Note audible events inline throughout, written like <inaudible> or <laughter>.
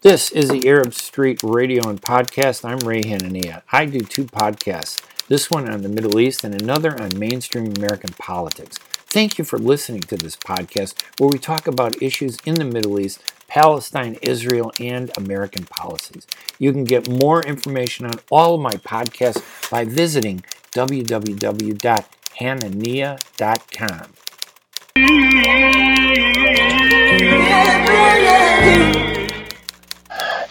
This is the Arab Street Radio and Podcast. I'm Ray Hanania. I do two podcasts, this one on the Middle East and another on mainstream American politics. Thank you for listening to this podcast where we talk about issues in the Middle East, Palestine, Israel, and American policies. You can get more information on all of my podcasts by visiting www.hanania.com.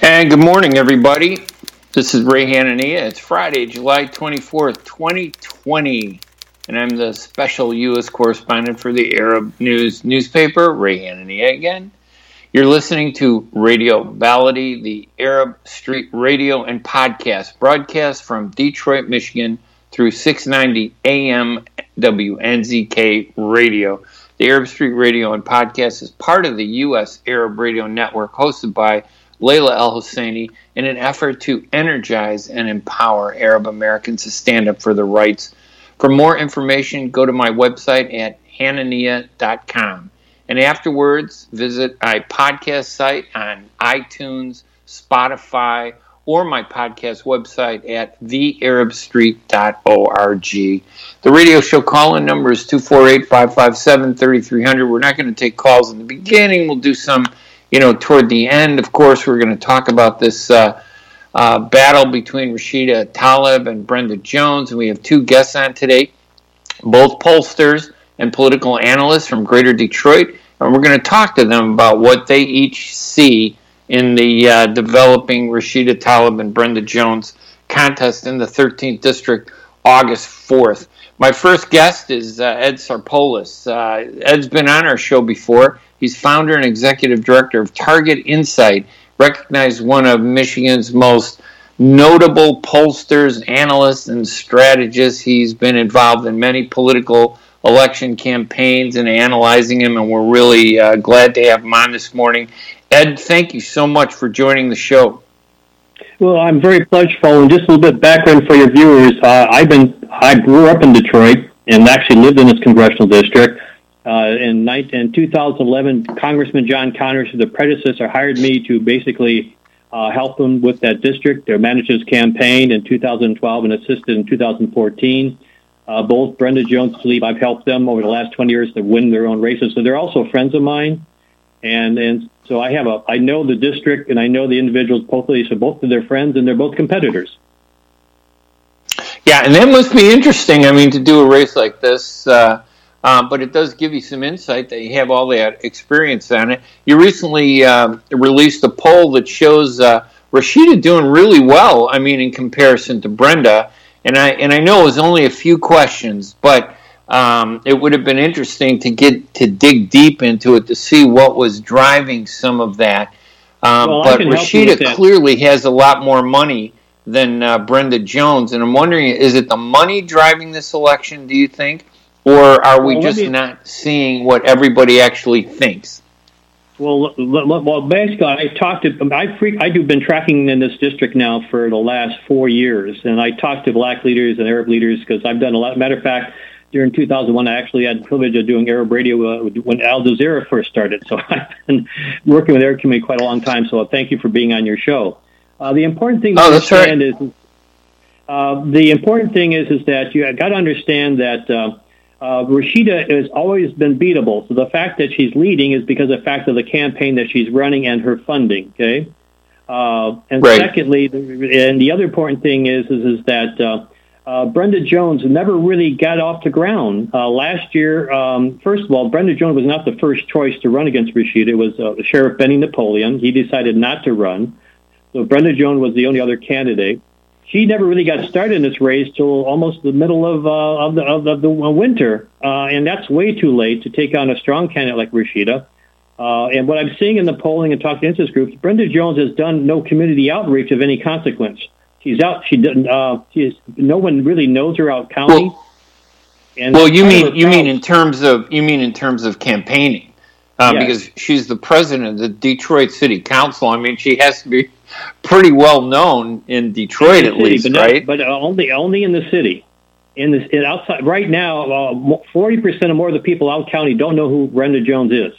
And good morning, everybody. This is Ray Hanania. It's Friday, July 24th, 2020, and I'm the special U.S. correspondent for the Arab News newspaper, Ray Hanania again. You're listening to Radio Baladi, the Arab Street Radio and Podcast, broadcast from Detroit, Michigan through 690 AM WNZK Radio. The Arab Street Radio and Podcast is part of the U.S. Arab Radio Network, hosted by Layla Al Husseini in an effort to energize and empower Arab Americans to stand up for their rights. For more information, go to my website at hanania.com. And afterwards, visit my podcast site on iTunes, Spotify, or my podcast website at thearabstreet.org. The radio show call in number is 248 557 3300. We're not going to take calls in the beginning. We'll do some you know, toward the end, of course, we're going to talk about this uh, uh, battle between Rashida Tlaib and Brenda Jones. And we have two guests on today, both pollsters and political analysts from Greater Detroit. And we're going to talk to them about what they each see in the uh, developing Rashida Tlaib and Brenda Jones contest in the 13th District August 4th. My first guest is uh, Ed Sarpolis. Uh, Ed's been on our show before. He's founder and executive director of Target Insight, recognized one of Michigan's most notable pollsters, analysts, and strategists. He's been involved in many political election campaigns and analyzing them, and we're really uh, glad to have him on this morning. Ed, thank you so much for joining the show. Well, I'm very pledgeful, and just a little bit background for your viewers. Uh, I've been I grew up in Detroit and actually lived in this congressional district. Uh, in, 19, in 2011, Congressman John Conyers, the predecessor, hired me to basically uh, help him with that district, to manage his campaign in 2012 and assisted in 2014. Uh, both Brenda Jones, believe I've helped them over the last 20 years to win their own races. So they're also friends of mine. And, and so I have a, I know the district and I know the individuals both of these, so both of their friends and they're both competitors. Yeah, and that must be interesting. I mean, to do a race like this, uh, um, but it does give you some insight that you have all that experience on it. You recently uh, released a poll that shows uh, Rashida doing really well. I mean, in comparison to Brenda, and I and I know it was only a few questions, but um, it would have been interesting to get to dig deep into it to see what was driving some of that. Um, well, but Rashida clearly has a lot more money than uh, Brenda Jones, and I'm wondering, is it the money driving this election? Do you think? or are we well, just me, not seeing what everybody actually thinks? Well, well, basically, I talked to I freak, I've been tracking in this district now for the last four years, and I talked to black leaders and Arab leaders because I've done a lot. Matter of fact, during 2001, I actually had the privilege of doing Arab radio uh, when Al Jazeera first started. So <laughs> I've been working with Arab community quite a long time. So thank you for being on your show. Uh, the important thing to oh, understand right. is uh, the important thing is is that you got to understand that uh, uh, Rashida has always been beatable. So the fact that she's leading is because of the fact of the campaign that she's running and her funding. Okay. Uh, and right. secondly, and the other important thing is is, is that uh, uh, Brenda Jones never really got off the ground. Uh, last year, um, first of all, Brenda Jones was not the first choice to run against Rashida. It was uh, Sheriff Benny Napoleon. He decided not to run. So Brenda Jones was the only other candidate she never really got started in this race till almost the middle of uh, of the of the, the winter, uh, and that's way too late to take on a strong candidate like Rashida. Uh, and what I'm seeing in the polling and talking to interest groups, Brenda Jones has done no community outreach of any consequence. She's out. She didn't. Uh, she's no one really knows her out county. Well, and well you mean you mean in terms of you mean in terms of campaigning, uh, yes. because she's the president of the Detroit City Council. I mean, she has to be pretty well known in Detroit, in at city, least, but right? but only only in the city. In this in outside right now, uh, forty uh, percent or more of the people out county don't know who Brenda Jones is.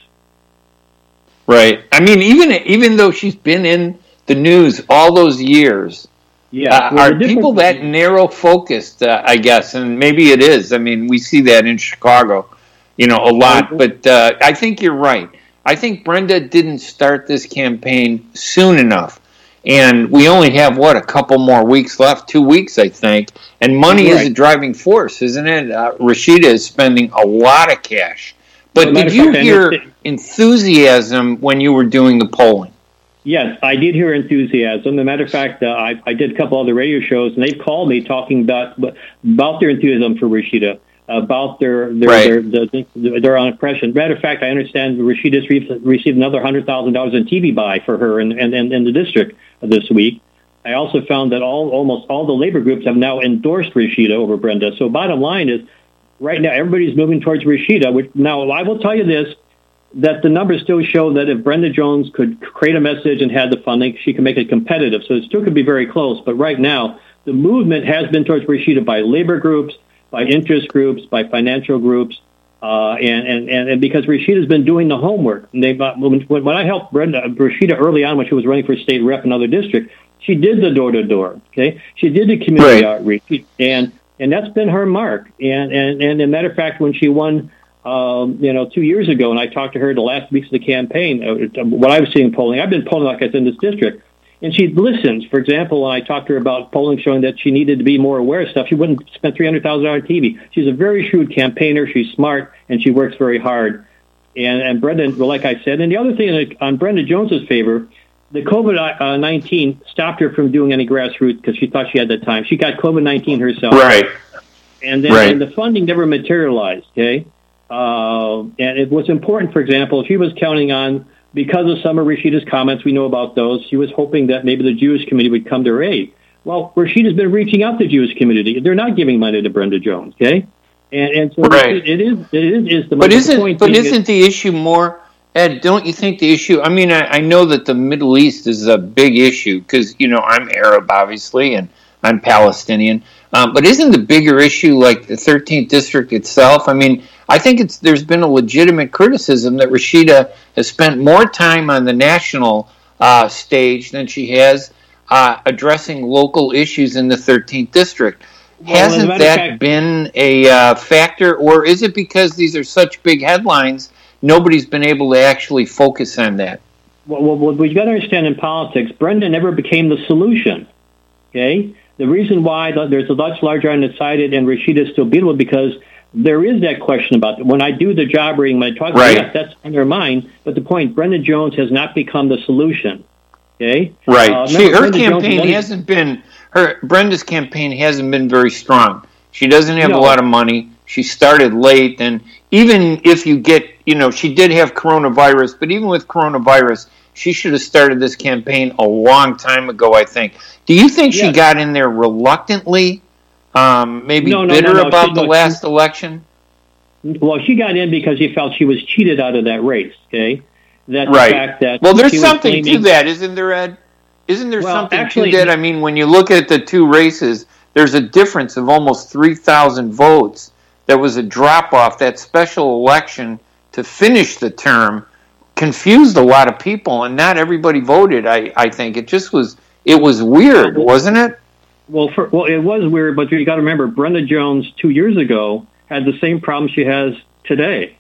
Right. I mean, even even though she's been in the news all those years, yeah, uh, well, are people that narrow focused? Uh, I guess, and maybe it is. I mean, we see that in Chicago, you know, a lot. But uh, I think you're right. I think Brenda didn't start this campaign soon enough. And we only have, what, a couple more weeks left? Two weeks, I think. And money right. is a driving force, isn't it? Uh, Rashida is spending a lot of cash. But did you hear enthusiasm when you were doing the polling? Yes, I did hear enthusiasm. As a matter of fact, uh, I, I did a couple other radio shows, and they've called me talking about about their enthusiasm for Rashida about their their right. their, their, their impression. Matter of fact, I understand Rashida's received another hundred thousand dollars in TV buy for her in, in, in the district this week. I also found that all almost all the labor groups have now endorsed Rashida over Brenda. So bottom line is, right now everybody's moving towards Rashida. Which now I will tell you this: that the numbers still show that if Brenda Jones could create a message and had the funding, she can make it competitive. So it still could be very close. But right now, the movement has been towards Rashida by labor groups by interest groups, by financial groups, uh, and, and, and because Rashida's been doing the homework. And they when, when I helped Brenda, Rashida early on when she was running for state rep in another district, she did the door to door. Okay, she did the community right. outreach, and and that's been her mark. And and and as a matter of fact, when she won. Um, you know, two years ago, and I talked to her the last weeks of the campaign. Uh, what I was seeing polling, I've been polling like I said in this district and she listens. For example, when I talked to her about polling showing that she needed to be more aware of stuff, she wouldn't spend three hundred thousand dollars on TV. She's a very shrewd campaigner. She's smart and she works very hard. And and Brenda, well, like I said, and the other thing on Brenda Jones's favor, the COVID uh, nineteen stopped her from doing any grassroots because she thought she had the time. She got COVID nineteen herself, right? And then right. and the funding never materialized. Okay, uh, and it was important. For example, she was counting on because of some of Rashida's comments, we know about those. She was hoping that maybe the Jewish community would come to her aid. Well, Rashida's been reaching out to the Jewish community. They're not giving money to Brenda Jones, okay? And, and so right. it, it is it is, is the but isn't but isn't the issue more Ed? Don't you think the issue? I mean, I, I know that the Middle East is a big issue because you know I'm Arab, obviously, and I'm Palestinian. Um, but isn't the bigger issue like the 13th district itself? I mean, I think it's there's been a legitimate criticism that Rashida has spent more time on the national uh, stage than she has uh, addressing local issues in the 13th district. Well, Hasn't that fact, been a uh, factor, or is it because these are such big headlines? Nobody's been able to actually focus on that. Well, well, well we've got to understand in politics, Brenda never became the solution. Okay, the reason why there's a much larger undecided and Rashida still beatable because there is that question about when I do the job reading, when I talk right. about yes, that's on their mind. But the point, Brenda Jones has not become the solution. Okay, right. Uh, she, her Brenda campaign Jones hasn't been her Brenda's campaign hasn't been very strong. She doesn't have no. a lot of money. She started late, and even if you get, you know, she did have coronavirus, but even with coronavirus, she should have started this campaign a long time ago. I think. Do you think yes. she got in there reluctantly? Um, maybe no, no, bitter no, about the last election? Well, she got in because she felt she was cheated out of that race. Okay, that right. That well, there's something claiming, to that, isn't there, Ed? Isn't there well, something actually, to that? I mean, when you look at the two races, there's a difference of almost three thousand votes. There was a drop off. That special election to finish the term confused a lot of people, and not everybody voted. I I think it just was it was weird, wasn't it? Well, for, well, it was weird, but you got to remember, Brenda Jones two years ago had the same problem she has today.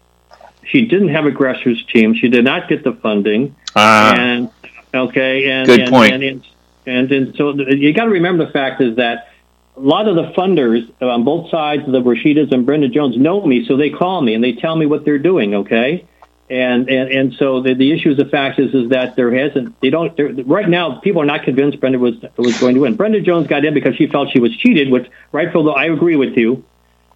She didn't have a grassroots team. She did not get the funding. Uh, and okay, and good and, point. And, and, and, and so you got to remember the fact is that a lot of the funders on both sides, of the Rashidas and Brenda Jones, know me, so they call me and they tell me what they're doing. Okay, and and and so the the issue of the fact is is that there hasn't they don't right now people are not convinced Brenda was was going to win. Brenda Jones got in because she felt she was cheated, which rightful though I agree with you,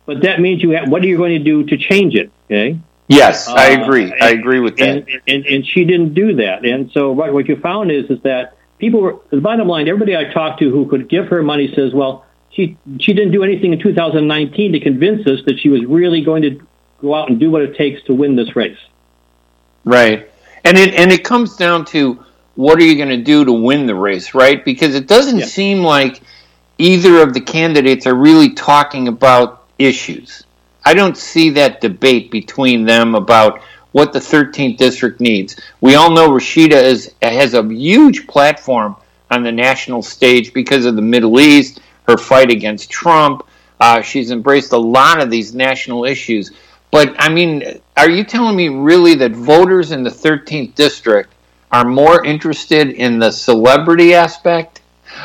but that means you have what are you going to do to change it? Okay. Yes, I agree. Uh, I agree with that. And, and, and she didn't do that. And so what, what you found is is that people were the bottom line. Everybody I talked to who could give her money says, well, she she didn't do anything in 2019 to convince us that she was really going to go out and do what it takes to win this race. Right. And it and it comes down to what are you going to do to win the race, right? Because it doesn't yeah. seem like either of the candidates are really talking about issues. I don't see that debate between them about what the 13th district needs. We all know Rashida is has a huge platform on the national stage because of the Middle East, her fight against Trump. Uh, she's embraced a lot of these national issues. But I mean, are you telling me really that voters in the 13th district are more interested in the celebrity aspect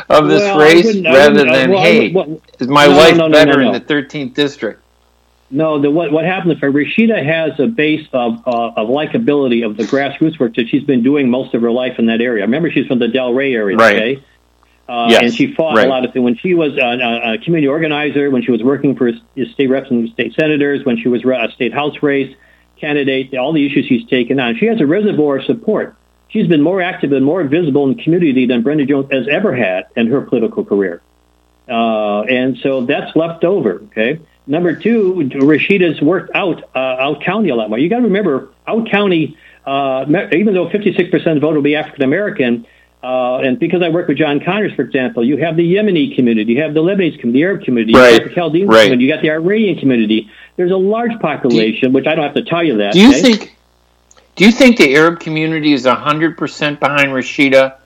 of this well, race rather than, well, hey, well, is my no, wife no, no, better in the 13th district? No, the, what what happens for Rashida has a base of uh, of likability of the grassroots work that she's been doing most of her life in that area. Remember, she's from the Delray area, right. okay? Uh, yes, and she fought right. a lot of things when she was a, a, community organizer, when she was working for state reps and state senators, when she was a state house race candidate, all the issues she's taken on. She has a reservoir of support. She's been more active and more visible in the community than Brenda Jones has ever had in her political career. Uh, and so that's left over, okay? Number two, Rashida's worked out uh, out county a lot more. You got to remember, out county, uh, even though 56% of the vote will be African American, uh, and because I work with John Conyers, for example, you have the Yemeni community, you have the Lebanese community, the Arab community, right. you have the Chaldean right. community, you got the Iranian community. There's a large population, you, which I don't have to tell you that. Do you okay? think? Do you think the Arab community is 100% behind Rashida?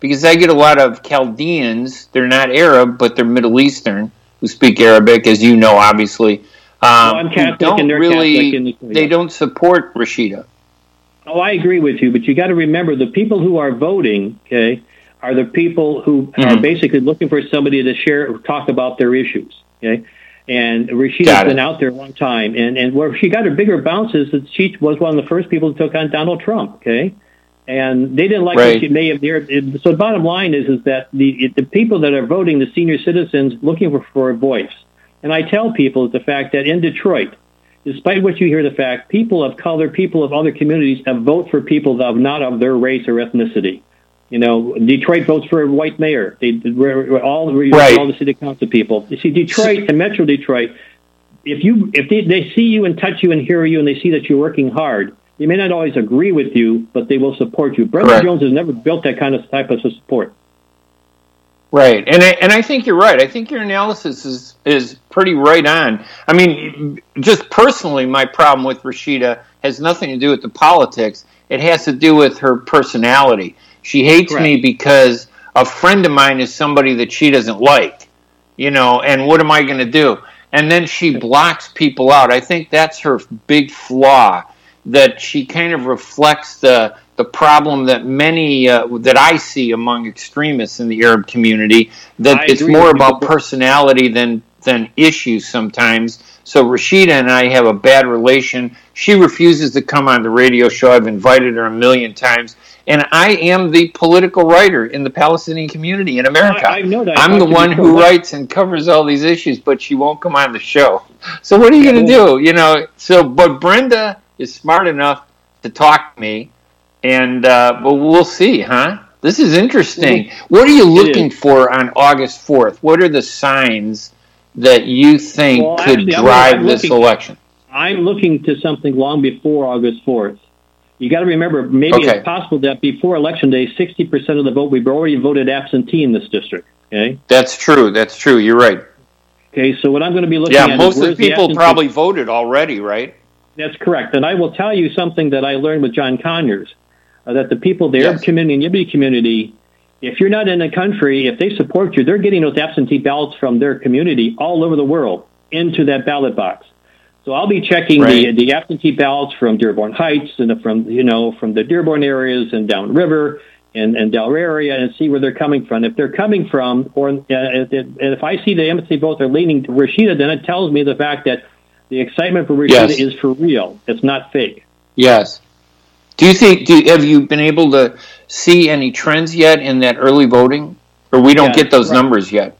Because I get a lot of Chaldeans. They're not Arab, but they're Middle Eastern who speak Arabic, as you know, obviously. Um, well, I'm Catholic, don't and they're really, Catholic. And they don't support Rashida. Oh, I agree with you, but you got to remember the people who are voting, okay, are the people who mm-hmm. are basically looking for somebody to share, talk about their issues, okay. And Rashida's been out there a long time, and and where she got her bigger bounces is she was one of the first people who took on Donald Trump, okay and they didn't like right. what she may have. there. So the bottom line is is that the the people that are voting, the senior citizens, looking for, for a voice. And I tell people the fact that in Detroit, despite what you hear, the fact people of color, people of other communities, have vote for people that are not of their race or ethnicity. You know, Detroit votes for a white mayor. They all right. all the city council people. You see, Detroit and Metro Detroit. If you if they, they see you and touch you and hear you and they see that you're working hard, they may not always agree with you, but they will support you. Brenda Correct. Jones has never built that kind of type of support. Right, and I, and I think you're right. I think your analysis is is pretty right on. I mean, just personally, my problem with Rashida has nothing to do with the politics. It has to do with her personality. She hates Correct. me because a friend of mine is somebody that she doesn't like. You know, and what am I going to do? And then she blocks people out. I think that's her big flaw that she kind of reflects the the problem that many uh, that I see among extremists in the Arab community that I it's more about personality than than issues sometimes. So Rashida and I have a bad relation. She refuses to come on the radio show. I've invited her a million times. And I am the political writer in the Palestinian community in America. I, I know that. I'm the one who writes and covers all these issues, but she won't come on the show. So what are you going to do? You know. So, but Brenda is smart enough to talk to me, and uh, but we'll see, huh? This is interesting. What are you looking for on August fourth? What are the signs that you think well, could actually, drive I'm this looking, election? I'm looking to something long before August fourth. You got to remember, maybe Okay. it's possible that before election day, 60% of the vote we've already voted absentee in this district. Okay. That's true. That's true. You're right. Okay. So what I'm going to be looking Yeah, at most is of the where's the people probably voted already, right? That's correct. And I will tell you something that I learned with John Conyers, uh, that the people, the Arab community and Yemeni community, if you're not in the country, if they support you, they're getting those absentee ballots from their community all over the world into that ballot box. So I'll be checking the Right. the absentee ballots from Dearborn Heights and from you know from the Dearborn areas and downriver and and Delray area and see where they're coming from. If they're coming from, or uh, if, if if I see the absentee votes are leaning to Rashida, then it tells me the fact that the excitement for Rashida Yes. is for real. It's not fake. Yes. Do you think? Do have you been able to see any trends yet in that early voting, or we don't Yeah, get those right. numbers yet?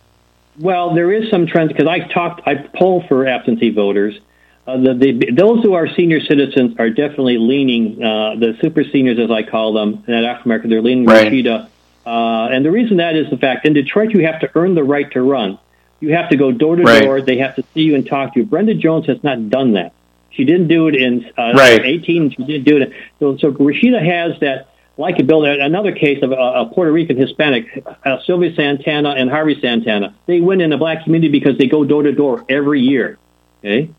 Well, there is some trends because I talked, I poll for absentee voters. Uh, the, the, those who are senior citizens are definitely leaning, uh, the super seniors, as I call them, in African American, they're leaning Right. Rashida. Uh, and the reason that is the fact in Detroit, you have to earn the right to run. You have to go door to door. They have to see you and talk to you. Brenda Jones has not done that. She didn't do it in uh, Right. 18. She didn't do it. So, so Rashida has that likability. Another case of a, a Puerto Rican Hispanic, uh, Sylvia Santana and Harvey Santana. They win in the black community because they go door to door every year. Okay.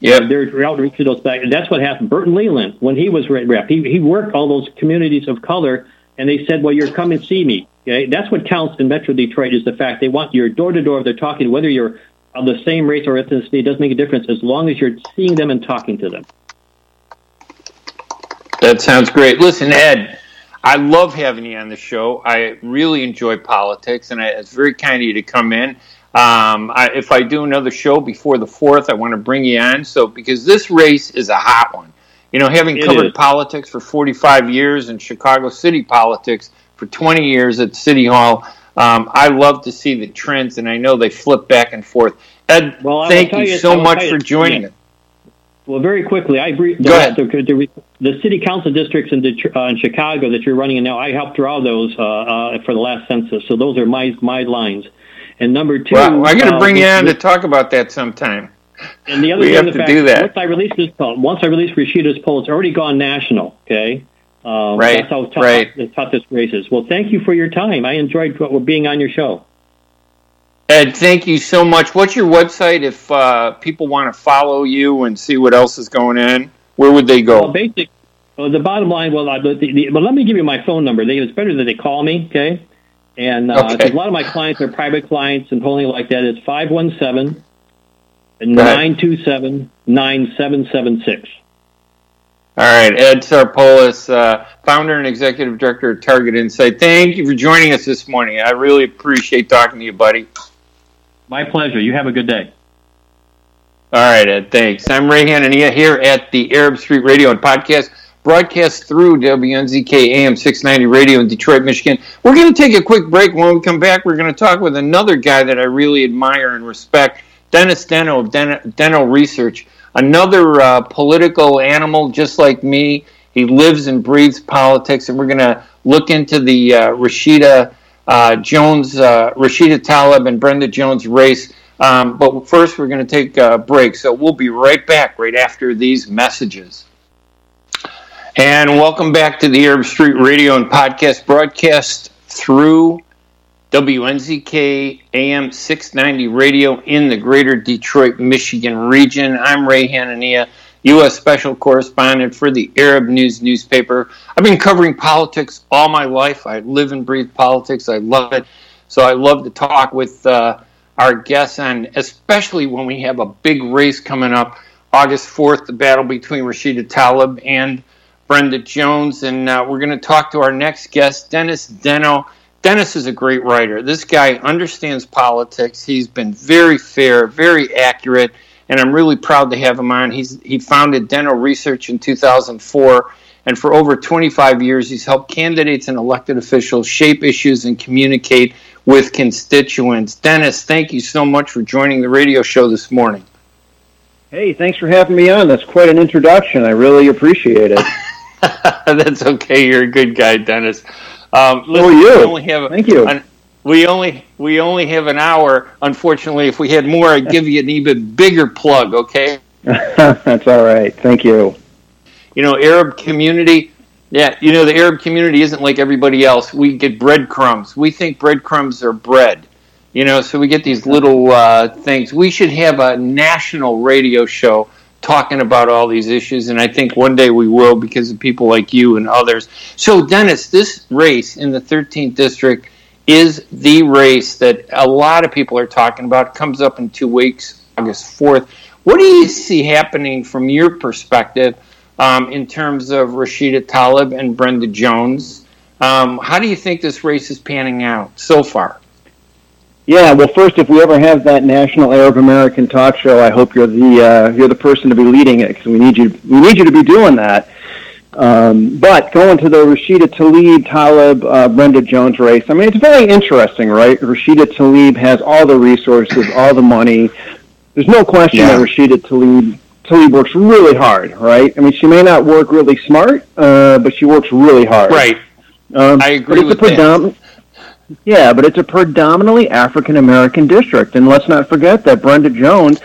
Yeah, they're outreach to those back, and that's what happened. Burton Leland, when he was rep, he he worked all those communities of color, and they said, "Well, you're come and see me." Okay, that's what counts in Metro Detroit is the fact they want your door to door. They're talking whether you're of the same race or ethnicity. It doesn't make a difference as long as you're seeing them and talking to them. That sounds great. Listen, Ed, I love having you on the show. I really enjoy politics, and I, it's very kind of you to come in. Um, I, if I do another show before the fourth, I want to bring you on. So because this race is a hot one, you know, having it covered is. politics for 45 years and Chicago City politics for 20 years at City Hall, um, I love to see the trends, and I know they flip back and forth. Ed, well, thank you, you, so much for joining us. Well, very quickly, I agree. Go ahead. The, the, the, city council districts in, Detroit, uh, in Chicago that you're running in now, I helped draw those uh, uh, for the last census. So those are my my lines. And number two, well, I'm going to bring you on to talk about that sometime. And the other we thing, have the to fact, do that. Once I release this poll, once I release Rashida's poll, it's already gone national. Okay. Um, right. That's how tough, right. tough this race is. Well, thank you for your time. I enjoyed being on your show. Ed, thank you so much. What's your website if uh, people want to follow you and see what else is going on? Where would they go? Well, basic, well, the bottom line, well, the, the, but let me give you my phone number. They, it's better that they call me, okay? And uh, okay. a lot of my clients are private clients and polling like that. It's 517 927 9776. All right, Ed Sarpolis, uh, founder and executive director of Target Insight. Thank you for joining us this morning. I really appreciate talking to you, buddy. My pleasure. You have a good day. All right, Ed. Thanks. I'm Ray Hanania here at the Arab Street Radio and Podcast, broadcast through WNZK AM 690 Radio in Detroit, Michigan. We're going to take a quick break. When we come back, we're going to talk with another guy that I really admire and respect, Dennis Denno of Denno Research. Another uh, political animal just like me. He lives and breathes politics, and we're going to look into the uh, Rashida uh, Jones, uh, Rashida Tlaib, and Brenda Jones race. Um, but first, we're going to take a break. So we'll be right back right after these messages. And welcome back to the Arab Street Radio and Podcast broadcast through WNZK AM 690 radio in the greater Detroit, Michigan region. I'm Ray Hanania. U.S. Special Correspondent for the Arab News newspaper. I've been covering politics all my life. I live and breathe politics. I love it. So I love to talk with uh, our guests, and especially when we have a big race coming up, August 4th, the battle between Rashida Tlaib and Brenda Jones. And uh, we're going to talk to our next guest, Dennis Denno. Dennis is a great writer. This guy understands politics. He's been very fair, very accurate and I'm really proud to have him on. He's he founded Denno Research in 2004, and for over 25 years, he's helped candidates and elected officials shape issues and communicate with constituents. Dennis, thank you so much for joining the radio show this morning. Hey, thanks for having me on. That's quite an introduction. I really appreciate it. <laughs> That's okay. You're a good guy, Dennis. Um, listen, are you. Only have Thank you. An, we only we only have an hour. Unfortunately, if we had more, I'd give you an even bigger plug. Okay. <laughs> That's all right. Thank you. You know, Arab community. Yeah, you know the Arab community isn't like everybody else. We get breadcrumbs. We think breadcrumbs are bread. You know, so we get these little uh, things. We should have a national radio show talking about all these issues, and I think one day we will because of people like you and others. So, Dennis, this race in the 13th district is the race that a lot of people are talking about. It comes up in two weeks, August 4th. What do you see happening from your perspective um, in terms of Rashida Tlaib and Brenda Jones? Um, how do you think this race is panning out so far? Yeah, well, first, if we ever have that national Arab American talk show, I hope you're the uh, you're the person to be leading it because we need you we need you to be doing that. Um, but going to the Rashida Tlaib, Tlaib, uh, Brenda Jones race, I mean, it's very interesting, right? Rashida Tlaib has all the resources, all the money. There's no question yeah. that Rashida Tlaib, Tlaib works really hard, right? I mean, she may not work really smart, uh, but she works really hard. Right. Um, I agree with that. Yeah, but it's a predominantly African American district, and let's not forget that Brenda Jones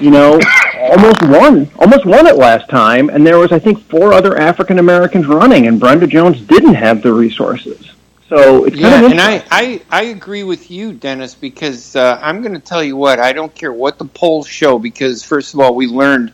you know, <coughs> almost won, almost won it last time, and there was I think four other African Americans running, and Brenda Jones didn't have the resources. So it's yeah, and I, I I agree with you, Dennis, because uh, I'm going to tell you what I don't care what the polls show because first of all we learned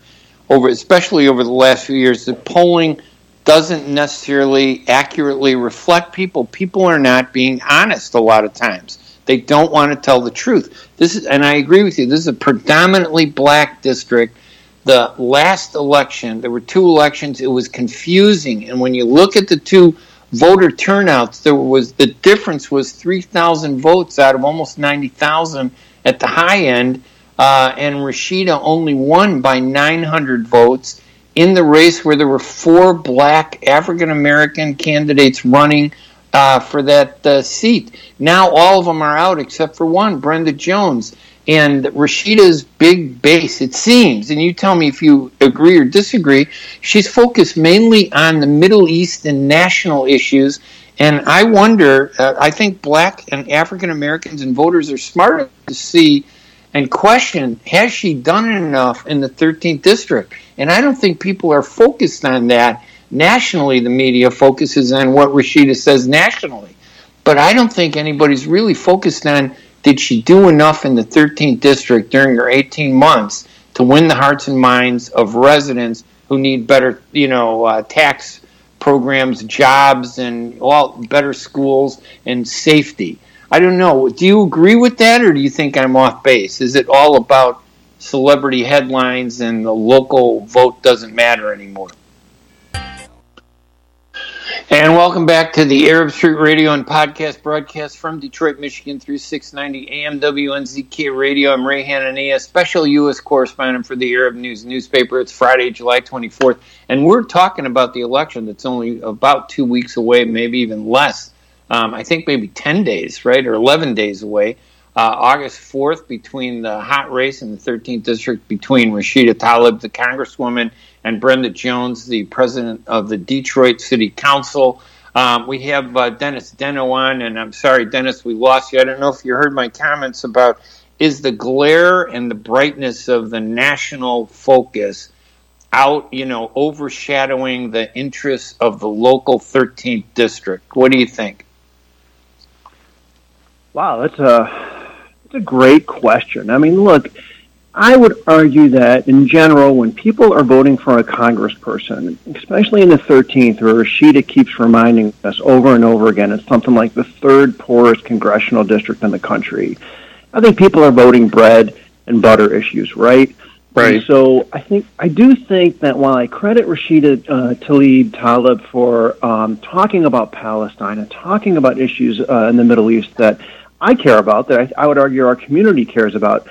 over, especially over the last few years, that polling doesn't necessarily accurately reflect people. People are not being honest a lot of times. They don't want to tell the truth. This is, and I agree with you. This is a predominantly black district. The last election, there were two elections. It was confusing, and when you look at the two voter turnouts, there was the difference was three thousand votes out of almost ninety thousand at the high end, uh, and Rashida only won by nine hundred votes in the race where there were four black African American candidates running uh, for that uh, seat. Now all of them are out except for one, Brenda Jones. And Rashida's big base, it seems, and you tell me if you agree or disagree, she's focused mainly on the Middle East and national issues. And I wonder, uh, I think black and African Americans and voters are smart to see and question has she done enough in the 13th district? And I don't think people are focused on that nationally. The media focuses on what Rashida says nationally. But I don't think anybody's really focused on did she do enough in the 13th district during her 18 months to win the hearts and minds of residents who need better, you know, uh, tax programs, jobs, and all better schools and safety. I don't know. Do you agree with that, or do you think I'm off base? Is it all about celebrity headlines and the local vote doesn't matter anymore? And welcome back to the Arab Street Radio and podcast broadcast from Detroit, Michigan through 690 AM WNZK Radio. I'm Ray Hanania, special U.S. correspondent for the Arab News newspaper. It's Friday, July 24th, and we're talking about the election that's only about two weeks away, maybe even less um, I think maybe 10 days, right, or 11 days away. Uh, August 4th, between the hot race in the 13th district between Rashida Tlaib, the congresswoman, and Brenda Jones, the president of the Detroit City Council. Um, we have uh, Dennis Denno on, and I'm sorry, Dennis, we lost you. I don't know if you heard my comments about is the glare and the brightness of the national focus out, you know, overshadowing the interests of the local 13th district. What do you think? Wow, that's a that's a great question. I mean, look, I would argue that in general, when people are voting for a congressperson, especially in the 13th, where Rashida keeps reminding us over and over again, it's something like the third poorest congressional district in the country. I think people are voting bread and butter issues, right? Right. And so I think I do think that while I credit Rashida uh, Tlaib Tlaib for um, talking about Palestine and talking about issues uh, in the Middle East that I care about, that I, I would argue our community cares about,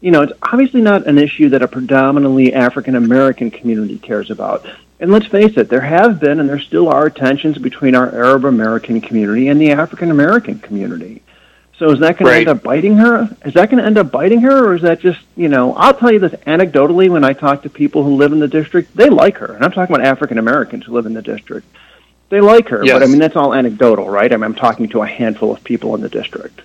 you know, it's obviously not an issue that a predominantly African American community cares about. And let's face it, there have been and there still are tensions between our Arab American community and the African American community. So is that going right. to end up biting her? Is that going to end up biting her, or is that just you know? I'll tell you this anecdotally. When I talk to people who live in the district, they like her, and I'm talking about African Americans who live in the district. They like her, yes. but I mean that's all anecdotal, right? I mean, I'm talking to a handful of people in the district.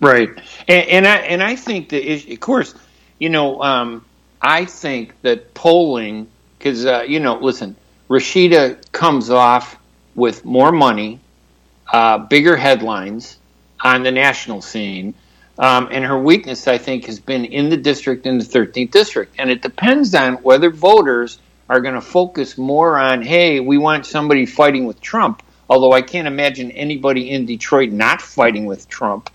Right, and, and I and I think that of course, you know, um, I think that polling because uh, you know, listen, Rashida comes off with more money, uh, bigger headlines on the national scene. Um, and her weakness, I think, has been in the district, in the 13th district. And it depends on whether voters are going to focus more on, hey, we want somebody fighting with Trump. Although I can't imagine anybody in Detroit not fighting with Trump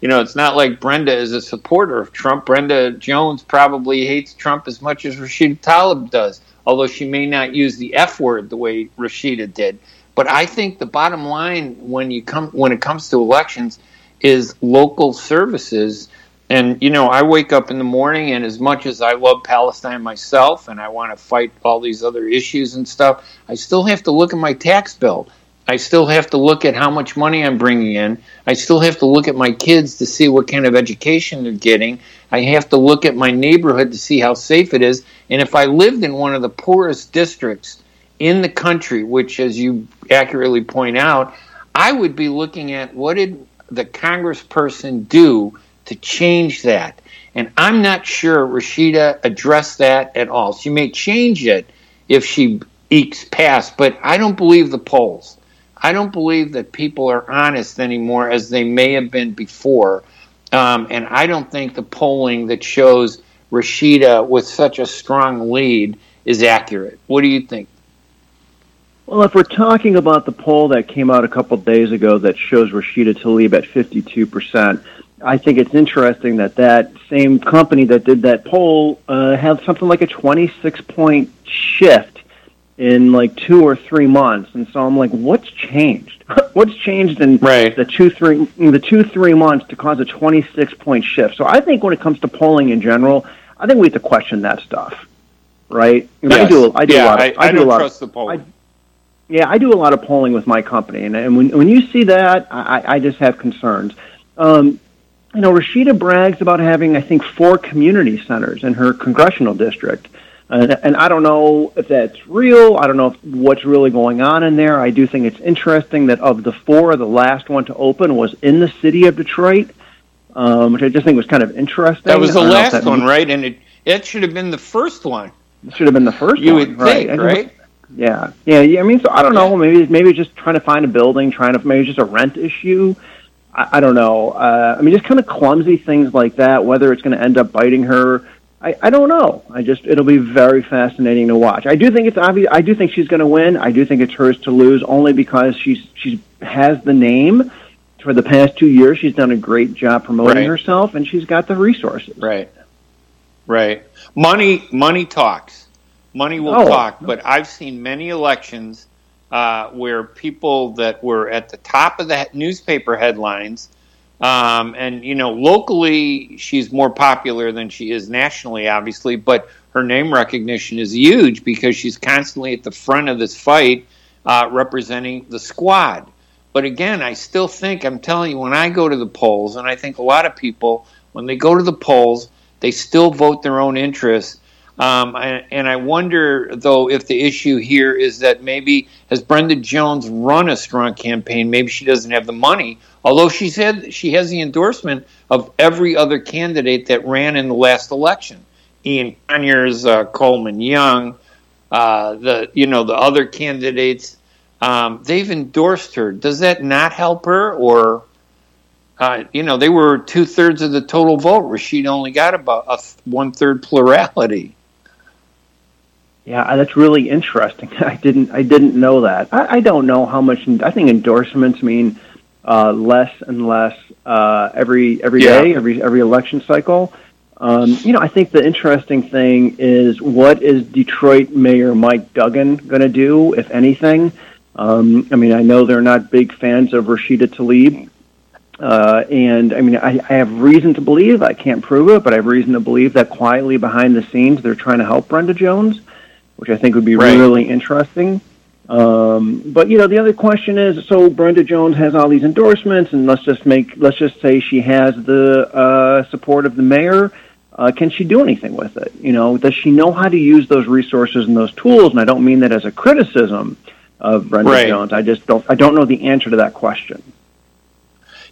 you know, it's not like Brenda is a supporter of Trump. Brenda Jones probably hates Trump as much as Rashida Tlaib does, although she may not use the F word the way Rashida did. But I think the bottom line when you come when it comes to elections is local services. And you know, I wake up in the morning, and as much as I love Palestine myself, and I want to fight all these other issues and stuff, I still have to look at my tax bill. I still have to look at how much money I'm bringing in. I still have to look at my kids to see what kind of education they're getting. I have to look at my neighborhood to see how safe it is. And if I lived in one of the poorest districts in the country, which, as you accurately point out, I would be looking at what did the congressperson do to change that. And I'm not sure Rashida addressed that at all. She may change it if she ekes past, but I don't believe the polls. I don't believe that people are honest anymore as they may have been before. Um, and I don't think the polling that shows Rashida with such a strong lead is accurate. What do you think? Well, if we're talking about the poll that came out a couple days ago that shows Rashida Tlaib at 52%, I think it's interesting that that same company that did that poll uh, had something like a 26 point shift in like two or three months, and so I'm like, what's changed? <laughs> what's changed in right. the two three the two three months to cause a 26 point shift? So I think when it comes to polling in general, I think we have to question that stuff, right? Yes. I do I do yeah, a lot. Of, I, I, I do don't a lot trust of, the poll. I, yeah, I do a lot of polling with my company, and, and when when you see that, I, I just have concerns. Um, you know, Rashida brags about having, I think, four community centers in her congressional district. And, and I don't know if that's real. I don't know if, what's really going on in there. I do think it's interesting that of the four, the last one to open was in the city of Detroit, um, which I just think was kind of interesting. That was the last one, means, right? And it it should have been the first one. It should have been the first you one. You would think, right? Yeah, yeah, yeah. I mean, so I don't know. Maybe maybe just trying to find a building, trying to maybe just a rent issue. I, I don't know. Uh, I mean, just kind of clumsy things like that. Whether it's going to end up biting her, I, I don't know. I just it'll be very fascinating to watch. I do think it's obvious. I do think she's going to win. I do think it's hers to lose, only because she's she has the name. For the past two years, she's done a great job promoting right. herself, and she's got the resources. Right, right. Money, money talks. Money will Oh. talk. But I've seen many elections uh, where people that were at the top of the newspaper headlines, um, and you know, locally she's more popular than she is nationally, obviously, but her name recognition is huge because she's constantly at the front of this fight, uh, representing the squad. But again, I still think I'm telling you when I go to the polls, and I think a lot of people when they go to the polls, they still vote their own interests. Um, and, I wonder, though, if the issue here is that maybe has Brenda Jones run a strong campaign? Maybe she doesn't have the money, although she said she has the endorsement of every other candidate that ran in the last election. Ian Conyers, uh, Coleman Young, uh, the you know the other candidates, um, they've endorsed her. Does that not help her, or uh, you know they were two thirds of the total vote? Rashid only got about a one third plurality. Yeah, that's really interesting. <laughs> I didn't I didn't know that. I, I don't know how much. I think endorsements mean uh, less and less uh, every every Yeah. day, every every election cycle. Um, you know, I think the interesting thing is what is Detroit Mayor Mike Duggan going to do, if anything? Um, I mean, I know they're not big fans of Rashida Tlaib, uh, and I mean, I, I have reason to believe I can't prove it, but I have reason to believe that quietly behind the scenes they're trying to help Brenda Jones, which I think would be Right. really interesting. Um, but you know, the other question is: so Brenda Jones has all these endorsements, and let's just make let's just say she has the uh, support of the mayor. Uh, can she do anything with it? You know, does she know how to use those resources and those tools? And I don't mean that as a criticism of Brenda Right. Jones. I just don't I don't know the answer to that question.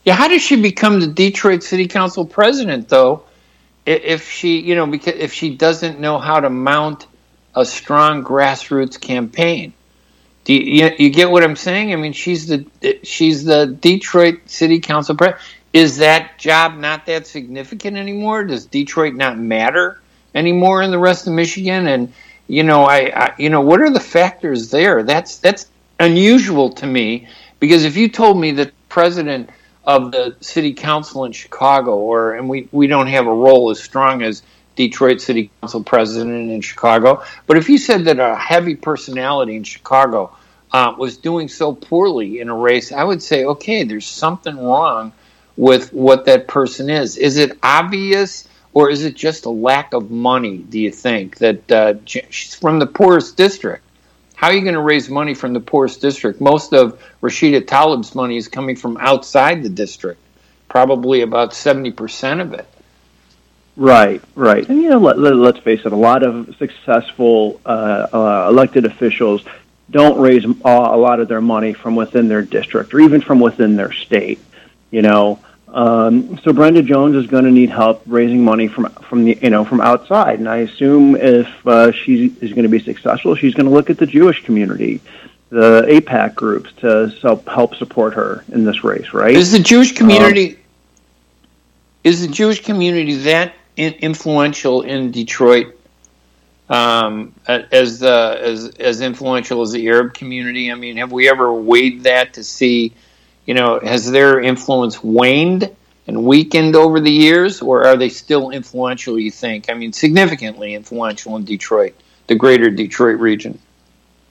Yeah, how does she become the Detroit City Council president, though? If she, you know, because if she doesn't know how to mount a strong grassroots campaign, do you, you, you get what I'm saying? I mean, she's the she's the Detroit City Council president. Is that job not that significant anymore? Does Detroit not matter anymore in the rest of Michigan? And you know, I, I you know, what are the factors there? That's that's unusual to me because if you told me that president of the city council in Chicago, or and we, we don't have a role as strong as Detroit City Council president in Chicago, but if you said that a heavy personality in Chicago uh, was doing so poorly in a race, I would say, okay, there's something wrong with what that person is. Is it obvious, or is it just a lack of money? Do you think that uh, she's from the poorest district? How are you going to raise money from the poorest district? Most of Rashida Tlaib's money is coming from outside the district, probably about 70% of it. Right, right. And you know, let, let, let's face it, a lot of successful uh, uh, elected officials don't raise a, a lot of their money from within their district or even from within their state. You know, um, so Brenda Jones is going to need help raising money from from the you know from outside. And I assume if uh, she is going to be successful, she's going to look at the Jewish community, the AIPAC groups to help help support her in this race. Right? Is the Jewish community is the Jewish community that in, influential in Detroit? Um, as uh, as as influential as the Arab community. I mean, have we ever weighed that to see, you know, has their influence waned and weakened over the years, or are they still influential? You think? I mean, significantly influential in Detroit, the greater Detroit region.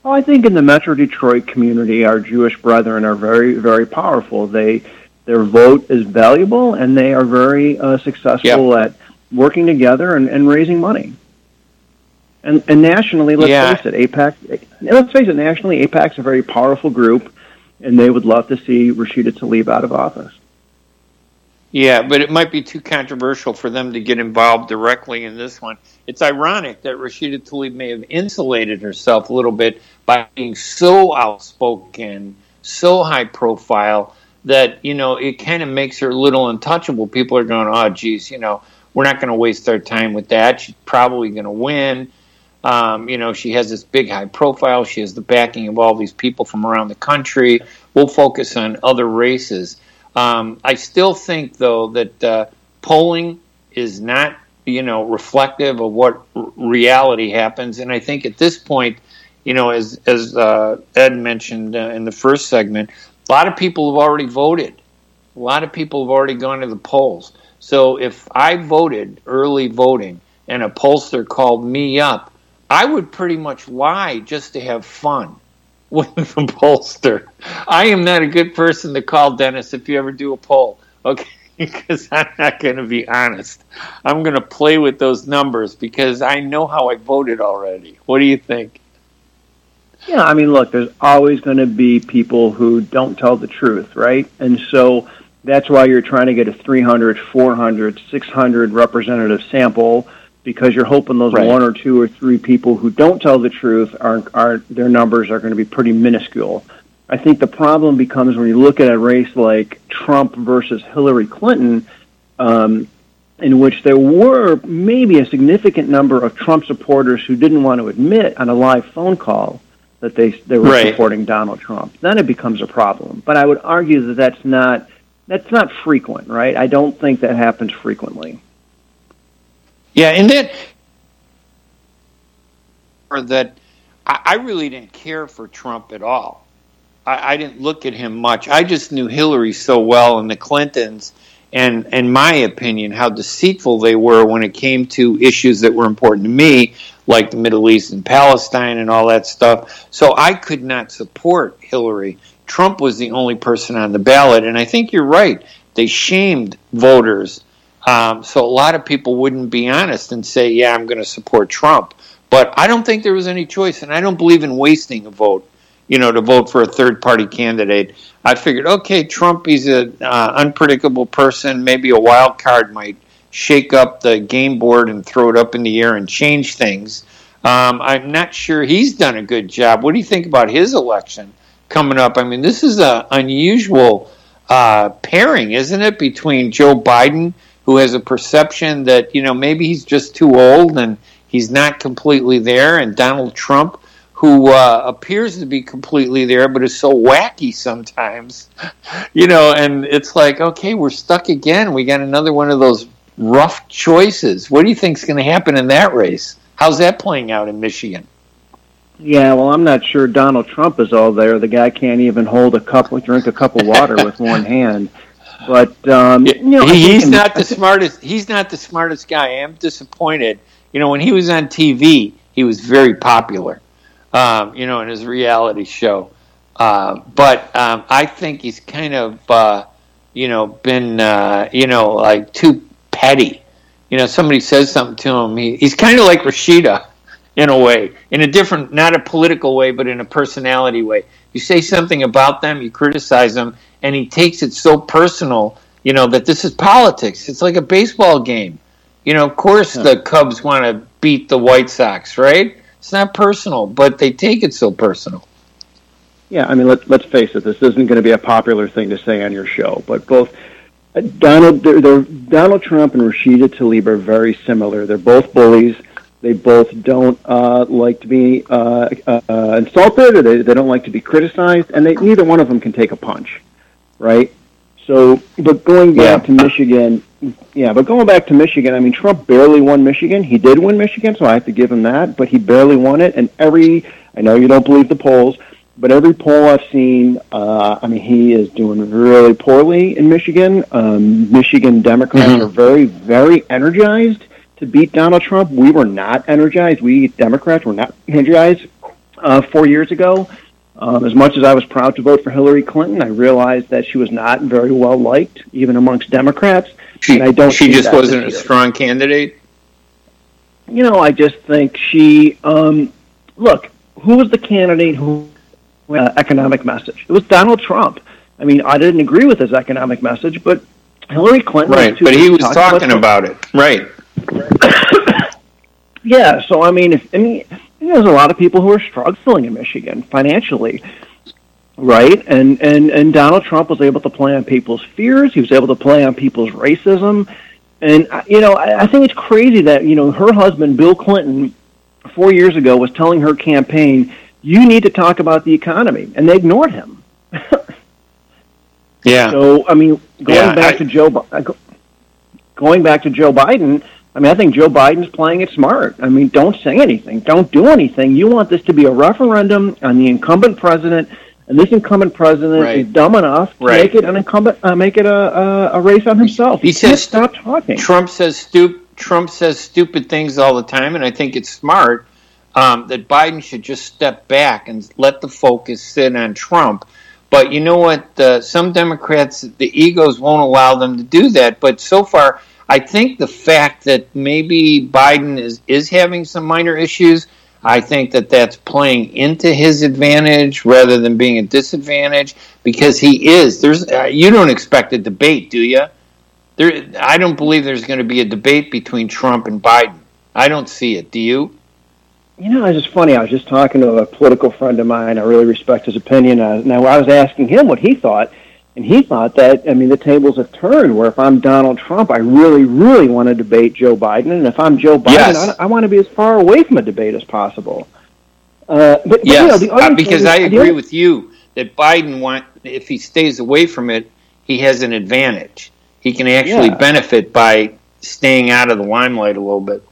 Well, I think in the Metro Detroit community, our Jewish brethren are very, very powerful. They their vote is valuable, and they are very uh, successful yep. at working together and, and raising money. And, and nationally, let's yeah. face it, AIPAC. Let's face it, nationally, AIPAC's a very powerful group, and they would love to see Rashida Tlaib out of office. Yeah, but it might be too controversial for them to get involved directly in this one. It's ironic that Rashida Tlaib may have insulated herself a little bit by being so outspoken, so high profile that you know it kind of makes her a little untouchable. People are going, "Oh, geez, you know, we're not going to waste our time with that. She's probably going to win." Um, you know, she has this big high profile. She has the backing of all these people from around the country. We'll focus on other races. Um, I still think, though, that uh, polling is not, you know, reflective of what r- reality happens. And I think at this point, you know, as as uh, Ed mentioned uh, in the first segment, a lot of people have already voted. A lot of people have already gone to the polls. So if I voted early voting and a pollster called me up, I would pretty much lie just to have fun <laughs> with the pollster. I am not a good person to call Dennis if you ever do a poll, <laughs> okay? because I'm not going to be honest. I'm going to play with those numbers because I know how I voted already. What do you think? Yeah, I mean, look, there's always going to be people who don't tell the truth, right? And so that's why you're trying to get a 300, 400, 600 representative sample because you're hoping those right. one or two or three people who don't tell the truth are, are their numbers are going to be pretty minuscule. I think the problem becomes when you look at a race like Trump versus Hillary Clinton, um, in which there were maybe a significant number of Trump supporters who didn't want to admit on a live phone call that they they were right. supporting Donald Trump. Then it becomes a problem. But I would argue that that's not that's not frequent, right? I don't think that happens frequently. Yeah, and that or that I, really didn't care for Trump at all. I, I didn't look at him much. I just knew Hillary so well and the Clintons and in my opinion how deceitful they were when it came to issues that were important to me like the Middle East and Palestine and all that stuff. So I could not support Hillary. Trump was the only person on the ballot and I think you're right. They shamed voters um, so a lot of people wouldn't be honest and say, yeah, I'm going to support Trump. But I don't think there was any choice, and I don't believe in wasting a vote, you know, to vote for a third party candidate. I figured, okay, Trump, he's an uh, unpredictable person. Maybe a wild card might shake up the game board and throw it up in the air and change things. Um, I'm not sure he's done a good job. What do you think about his election coming up? I mean, this is an unusual uh, pairing, isn't it, between Joe Biden who has a perception that you know maybe he's just too old and he's not completely there, and Donald Trump, who uh, appears to be completely there but is so wacky sometimes, <laughs> you know, and it's like okay, we're stuck again. We got another one of those rough choices. What do you think is going to happen in that race? How's that playing out in Michigan? Yeah, well, I'm not sure Donald Trump is all there. The guy can't even hold a cup, or drink a cup of water with one <laughs> hand. But um, you know, he, he's not the smartest. He's not the smartest guy. I am disappointed. You know, when he was on TV, he was very popular. Um, you know, in his reality show. Uh, but um, I think he's kind of, uh, you know, been, uh, you know, like too petty. You know, somebody says something to him, he, he's kind of like Rashida in a way, in a different, not a political way, but in a personality way. You say something about them, you criticize them, and he takes it so personal, you know, that this is politics. It's like a baseball game. You know, of course yeah. the Cubs want to beat the White Sox, right? It's not personal, but they take it so personal. Yeah, I mean, let, let's face it. This isn't going to be a popular thing to say on your show, but both uh, Donald, they're, they're, Donald Trump and Rashida Tlaib are very similar. They're both bullies. They both don't uh, like to be uh, uh, insulted, or they, they don't like to be criticized, and they, neither one of them can take a punch right? So, but going back yeah. to Michigan, yeah, but going back to Michigan, I mean, Trump barely won Michigan. He did win Michigan, so I have to give him that. But he barely won it, and every I know you don't believe the polls, but every poll I've seen, uh, I mean, he is doing really poorly in Michigan. Um, Michigan Democrats mm-hmm. are very, very energized to beat Donald Trump. We were not energized. We Democrats were not energized uh, four years ago. Um, as much as I was proud to vote for Hillary Clinton, I realized that she was not very well liked, even amongst Democrats. She, I don't she just wasn't a strong candidate. You know, I just think she. Um, look, who was the candidate who uh, economic message? It was Donald Trump. I mean, I didn't agree with his economic message, but Hillary Clinton. Right, but he was talking about it. Right. <coughs> yeah. So I mean, if, I mean there's a lot of people who are struggling in Michigan financially, right? And and and Donald Trump was able to play on people's fears. He was able to play on people's racism, and uh, you know I, I think it's crazy that you know her husband Bill Clinton four years ago was telling her campaign, "You need to talk about the economy," and they ignored him. <laughs> yeah. So I mean, going yeah, back I, to Joe, uh, going back to Joe Biden I mean, I think Joe Biden's playing it smart. I mean, don't say anything, don't do anything. You want this to be a referendum on the incumbent president, and this incumbent president right. is dumb enough to right. make it an incumbent, uh, make it a, a, a, race on himself. He, he says stop talking. Trump says stupid. Trump says stupid things all the time, and I think it's smart um, that Biden should just step back and let the focus sit on Trump. But you know what? Uh, some Democrats, the egos won't allow them to do that. But so far I think the fact that maybe Biden is, is having some minor issues, I think that that's playing into his advantage rather than being a disadvantage because he is. There's uh, you don't expect a debate, do you? There, I don't believe there's going to be a debate between Trump and Biden. I don't see it. Do you? You know, it's just funny. I was just talking to a political friend of mine. I really respect his opinion. Uh, now, I was asking him what he thought, and he thought that, I mean, the tables have turned where if I'm Donald Trump, I really, really want to debate Joe Biden. And if I'm Joe Biden, yes. I, I, want to be as far away from a debate as possible. Uh, but, yes, you know, uh, because I agree with you that Biden, want, if he stays away from it, he has an advantage. He can actually yeah. benefit by staying out of the limelight a little bit.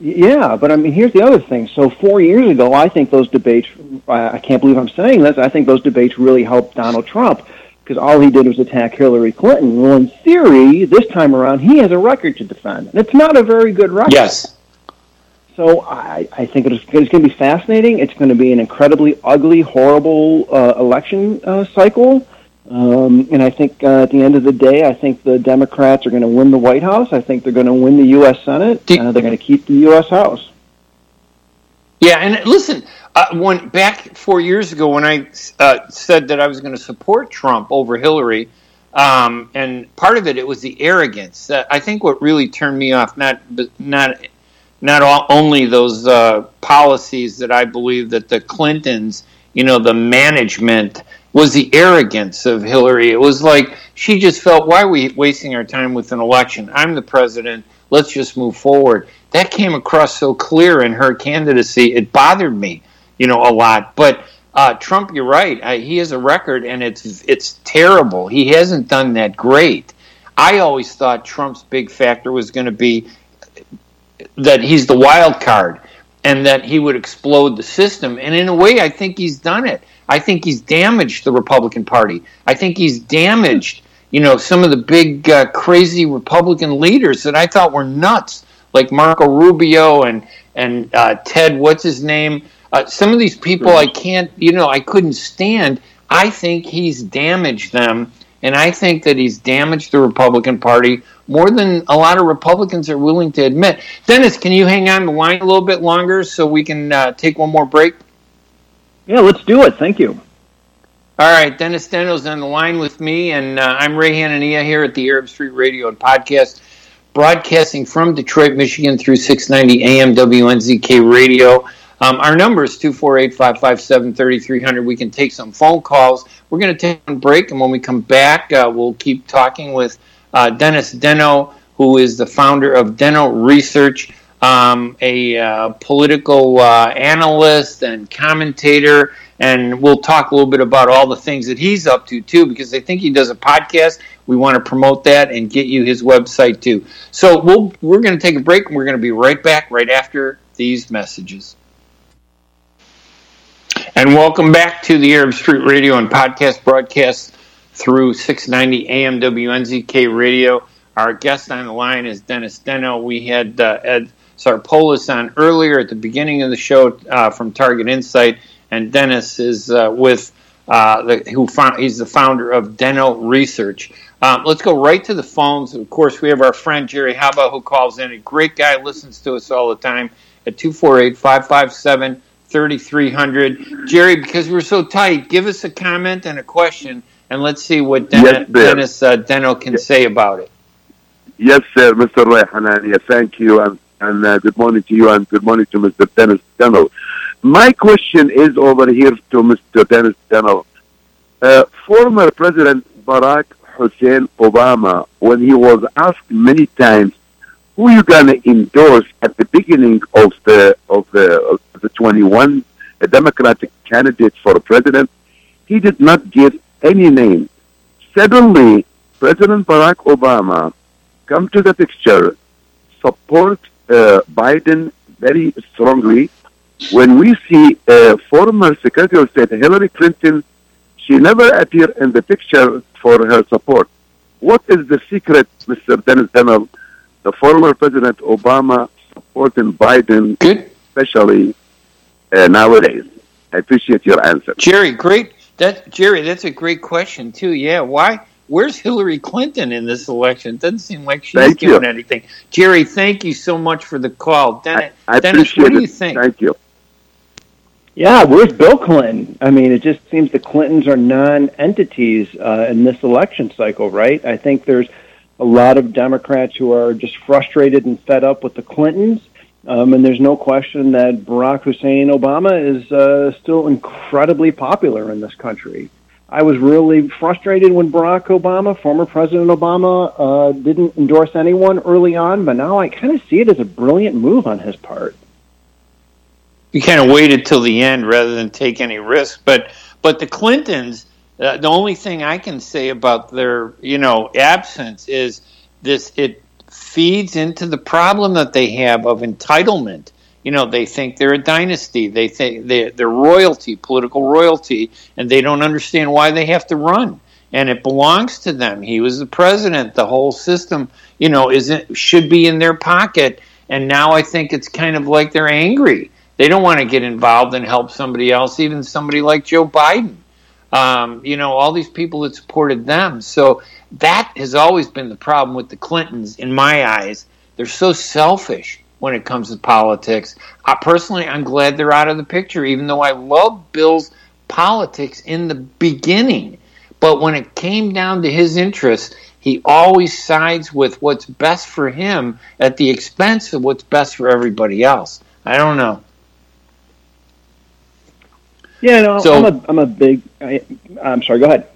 Yeah, but I mean, here's the other thing. So four years ago, I think those debates, I can't believe I'm saying this, I think those debates really helped Donald Trump because all he did was attack Hillary Clinton. Well, in theory, this time around, he has a record to defend, and it's not a very good record. Yes. So I, I think it's, it's going to be fascinating. It's going to be an incredibly ugly, horrible uh, election uh, cycle. Um, and I think uh, at the end of the day, I think the Democrats are going to win the White House. I think they're going to win the U.S. Senate. Uh, they're going to keep the U.S. House. Yeah, and listen, uh, when back four years ago, when I uh, said that I was going to support Trump over Hillary, um, and part of it it was the arrogance. Uh, I think what really turned me off not not not all, only those uh, policies that I believe that the Clintons, you know, the management was the arrogance of Hillary. It was like she just felt, why are we wasting our time with an election? I'm the president. Let's just move forward. That came across so clear in her candidacy. It bothered me you know, a lot. But uh, Trump, you're right. He has a record, and it's it's terrible. He hasn't done that great. I always thought Trump's big factor was going to be that he's the wild card and that he would explode the system. And in a way, I think he's done it. I think he's damaged the Republican Party. I think he's damaged, you know, some of the big uh, crazy Republican leaders that I thought were nuts, like Marco Rubio and and uh, Ted, what's his name? Uh, some of these people I can't, you know, I couldn't stand. I think he's damaged them, and I think that he's damaged the Republican Party more than a lot of Republicans are willing to admit. Dennis, can you hang on the line a little bit longer so we can uh, take one more break? Yeah, let's do it. Thank you. All right, Dennis Denno's on the line with me, and uh, I'm Ray Hanania here at the Arab Street Radio and Podcast, broadcasting from Detroit, Michigan through 690 AM WNZK Radio. Um, our number is 248 557 3300. We can take some phone calls. We're going to take a break, and when we come back, uh, we'll keep talking with uh, Dennis Denno, who is the founder of Denno Research. um, a uh, political uh, analyst and commentator, and we'll talk a little bit about all the things that he's up to too, because I think he does a podcast. We want to promote that and get you his website too. So we'll we're going to take a break, and we're going to be right back right after these messages. And welcome back to the Arab Street Radio and podcast broadcast through 690 AM WNZK Radio. Our guest on the line is Dennis Denno. We had uh, Ed Sarpolus on earlier at the beginning of the show uh, from Target Insyght, and Dennis is uh, with uh, the who found, he's the founder of Denno Research. Um, let's go right to the phones. Of course, we have our friend Jerry Haba who calls in. A great guy, listens to us all the time at 248 557 3300. Jerry, because we're so tight, give us a comment and a question, and let's see what Den- yes, Dennis uh, Denno can yes. say about it. Yes, sir, Mr. Ray Hanania. Thank you, and, and uh, good morning to you, and good morning to Mr. Dennis Denno. My question is over here to Mr. Dennis Denno. Uh, former President Barack Hussein Obama, when he was asked many times who you gonna endorse at the beginning of the of the of the 21 a Democratic candidate for president, he did not give any name. Suddenly, President Barack Obama come to the picture, support uh, Biden very strongly. When we see uh, former Secretary of State Hillary Clinton, she never appeared in the picture for her support. What is the secret, Mr. Dennis Denno, the former President Obama supporting Biden, Good. especially uh, nowadays? I appreciate your answer, Jerry. Great, that Jerry. That's a great question too. Yeah, why? Where's Hillary Clinton in this election? It doesn't seem like she's thank doing you. anything. Jerry, thank you so much for the call. Dennis, I, I Dennis what do you think? Thank you. Yeah, where's Bill Clinton? I mean, it just seems the Clintons are non-entities uh, in this election cycle, right? I think there's a lot of Democrats who are just frustrated and fed up with the Clintons. Um, and there's no question that Barack Hussein Obama is uh, still incredibly popular in this country. I was really frustrated when Barack Obama, former President Obama, uh, didn't endorse anyone early on, but now I kind of see it as a brilliant move on his part. You kind of waited till the end rather than take any risk, but but the Clintons uh, the only thing I can say about their, you know, absence is this: it feeds into the problem that they have of entitlement. You know, they think they're a dynasty. They think they're, they're royalty, political royalty, and they don't understand why they have to run. And it belongs to them. He was the president. The whole system, you know, isn't should be in their pocket. And now I think it's kind of like they're angry. They don't want to get involved and help somebody else, even somebody like Joe Biden um, you know, all these people that supported them. So that has always been the problem with the Clintons, in my eyes. They're so selfish when it comes to politics. I, personally, I'm glad they're out of the picture, even though I love Bill's politics in the beginning. But when it came down to his interests, he always sides with what's best for him at the expense of what's best for everybody else. I don't know. Yeah, no, so, I'm a I'm a big. I, am sorry. Go ahead.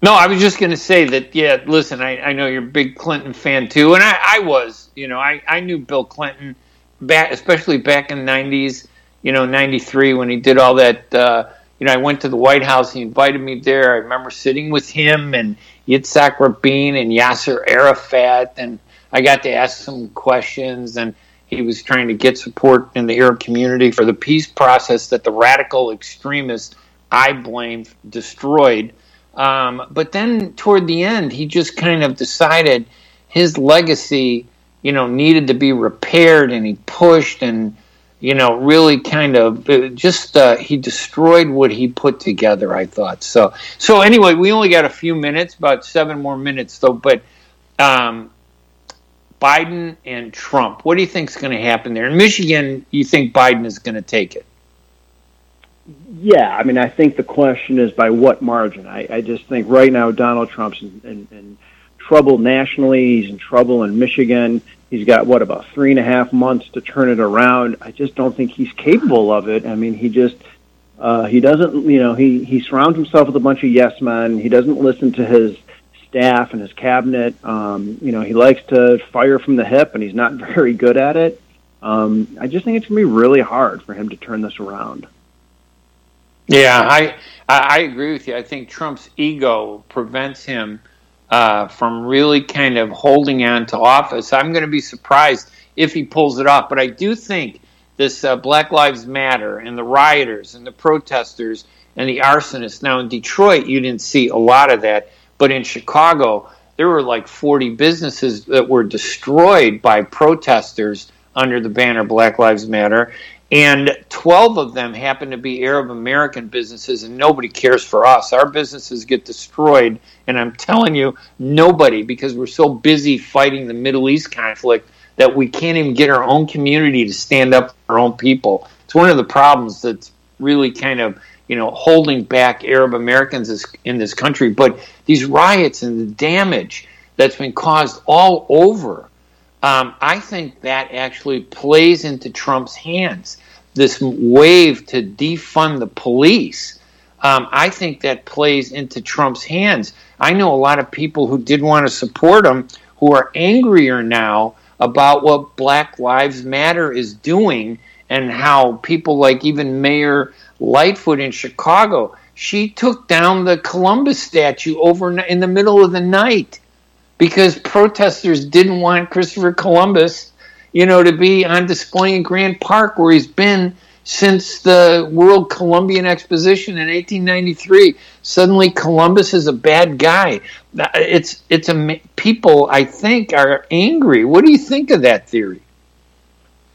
No, I was just going to say that. Yeah, listen, I, I know you're a big Clinton fan too, and I, I was. You know, I, I knew Bill Clinton back, especially back in the '90s. You know, '93 when he did all that. Uh, you know, I went to the White House. He invited me there. I remember sitting with him and Yitzhak Rabin and Yasser Arafat, and I got to ask some questions and he was trying to get support in the Arab community for the peace process that the radical extremists, I blame, destroyed. Um, but then toward the end, he just kind of decided his legacy, you know, needed to be repaired, and he pushed and, you know, really kind of uh, just uh, he destroyed what he put together. I thought so. So anyway, we only got a few minutes, about seven more minutes though, but. Um, Biden and Trump. What do you think is going to happen there? In Michigan, you think Biden is going to take it? Yeah, I mean, I think the question is by what margin. I, I just think right now Donald Trump's in, in, in trouble nationally. He's in trouble in Michigan. He's got what about three and a half months to turn it around. I just don't think he's capable of it. I mean, he just uh, he doesn't. You know, he he surrounds himself with a bunch of yes men. He doesn't listen to his staff and his cabinet. Um, you know, he likes to fire from the hip, and he's not <laughs> very good at it. Um, I just think it's going to be really hard for him to turn this around. Yeah, I I agree with you. I think Trump's ego prevents him uh, from really kind of holding on to office. I'm going to be surprised if he pulls it off, but I do think this uh, Black Lives Matter and the rioters and the protesters and the arsonists. Now in Detroit, you didn't see a lot of that, but in Chicago, there were like 40 businesses that were destroyed by protesters under the banner Black Lives Matter. And 12 of them happen to be Arab American businesses, and nobody cares for us. Our businesses get destroyed, and I'm telling you, nobody, because we're so busy fighting the Middle East conflict that we can't even get our own community to stand up for our own people. It's one of the problems that's really kind of you know holding back Arab Americans in this country. But these riots and the damage that's been caused all over um, I think that actually plays into Trump's hands. This wave to defund the police, um, I think that plays into Trump's hands. I know a lot of people who did want to support him who are angrier now about what Black Lives Matter is doing and how people like even Mayor Lightfoot in Chicago, she took down the Columbus statue over in the middle of the night because protesters didn't want Christopher Columbus, you know, to be on display in Grant Park where he's been since the World Columbian Exposition in 1893. Suddenly, Columbus is a bad guy. It's it's a people I think are angry. What do you think of that theory?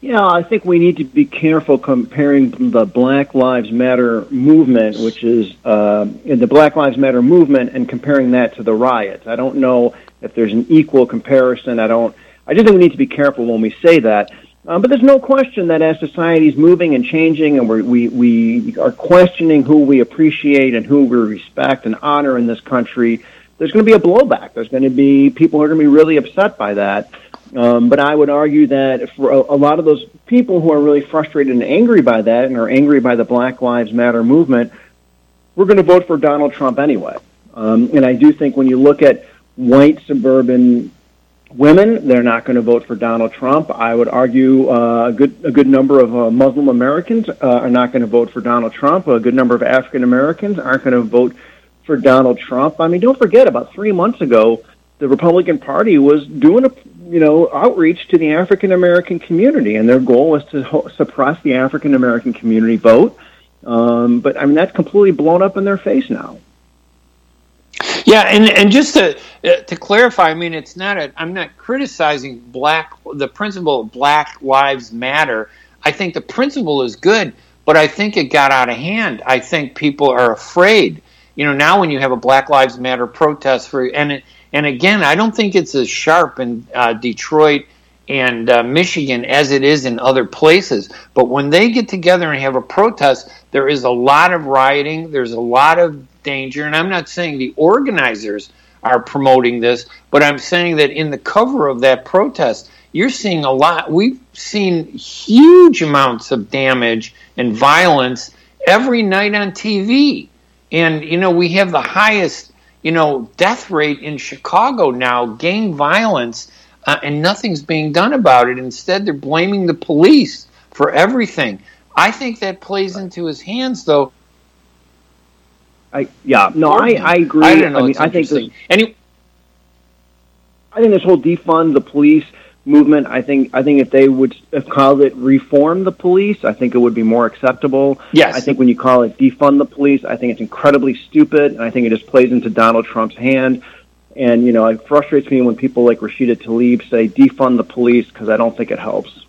Yeah, I think we need to be careful comparing the Black Lives Matter movement, which is uh, in the Black Lives Matter movement, and comparing that to the riots. I don't know if there's an equal comparison. I don't. I just think we need to be careful when we say that. Um, but there's no question that as society is moving and changing, and we're, we we are questioning who we appreciate and who we respect and honor in this country, there's going to be a blowback. There's going to be people who are going to be really upset by that. Um, but I would argue that for a, a lot of those people who are really frustrated and angry by that, and are angry by the Black Lives Matter movement, we're going to vote for Donald Trump anyway. Um, and I do think when you look at white suburban women. They're not going to vote for Donald Trump. I would argue uh, a good a good number of uh, Muslim Americans uh, are not going to vote for Donald Trump. A good number of African Americans aren't going to vote for Donald Trump. I mean, don't forget about three months ago, the Republican Party was doing a you know outreach to the African American community, and their goal was to ho- suppress the African American community vote. Um, but I mean, that's completely blown up in their face now. Yeah, and and just to uh, to clarify, I mean, it's not a. I'm not criticizing black the principle of Black Lives Matter. I think the principle is good, but I think it got out of hand. I think people are afraid. You know, now when you have a Black Lives Matter protest for and it, and again, I don't think it's as sharp in uh, Detroit and uh, Michigan as it is in other places. But when they get together and have a protest, there is a lot of rioting. There's a lot of danger. And I'm not saying the organizers are promoting this, but I'm saying that in the cover of that protest, you're seeing a lot. We've seen huge amounts of damage and violence every night on TV. And, you know, we have the highest, you know, death rate in Chicago now, gang violence, uh, and nothing's being done about it. Instead, they're blaming the police for everything. I think that plays into his hands, though, I yeah no I I agree. I, don't know, I mean I think this, Any, I think this whole defund the police movement. I think I think if they would have called it reform the police, I think it would be more acceptable. Yes. I think when you call it defund the police, I think it's incredibly stupid, and I think it just plays into Donald Trump's hand. And you know, it frustrates me when people like Rashida Tlaib say defund the police because I don't think it helps.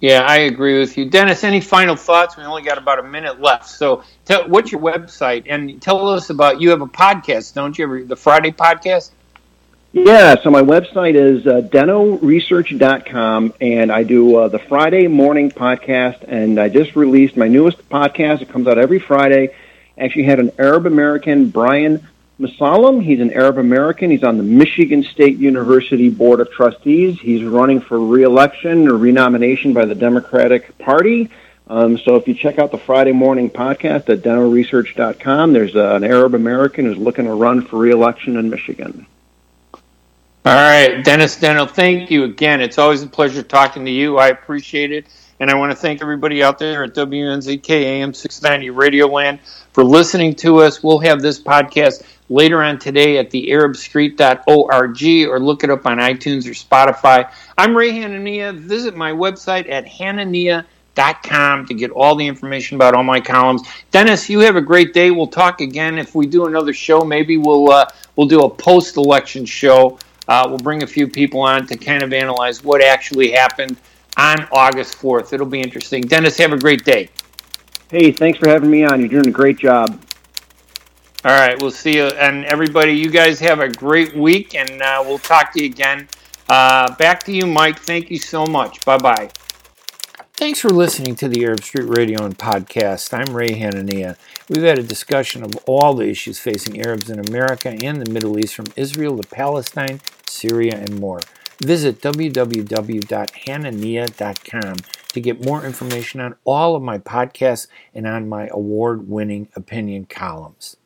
Yeah, I agree with you, Dennis. Any final thoughts? We only got about a minute left. So, tell, what's your website? And tell us about you have a podcast, don't you? The Friday podcast. Yeah, so my website is uh, dennoresearch.com, and I do uh, the Friday morning podcast, and I just released my newest podcast. It comes out every Friday. Actually, had an Arab American, Brian Mosallam. He's an Arab American. He's on the Michigan State University Board of Trustees. He's running for reelection or renomination by the Democratic Party. Um, so if you check out the Friday morning podcast at dennoresearch.com, there's uh, an Arab American who's looking to run for reelection in Michigan. All right, Dennis Denno, thank you again. It's always a pleasure talking to you. I appreciate it. And I want to thank everybody out there at WNZK AM 690 Radio Land for listening to us. We'll have this podcast later on today at the arabstreet.org or look it up on iTunes or Spotify. I'm Ray Hanania. Visit my website at hanania.com to get all the information about all my columns. Dennis, you have a great day. We'll talk again. If we do another show, maybe we'll uh, we'll do a post-election show. Uh, we'll bring a few people on to kind of analyze what actually happened on August 4th. It'll be interesting. Dennis, have a great day. Hey, thanks for having me on. You're doing a great job. All right, we'll see you. And everybody, you guys have a great week, and uh, we'll talk to you again. Uh, back to you, Mike. Thank you so much. Bye bye. Thanks for listening to the Arab Street Radio and Podcast. I'm Ray Hanania. We've had a discussion of all the issues facing Arabs in America and the Middle East, from Israel to Palestine, Syria, and more. Visit www.hanania.com to get more information on all of my podcasts and on my award winning opinion columns.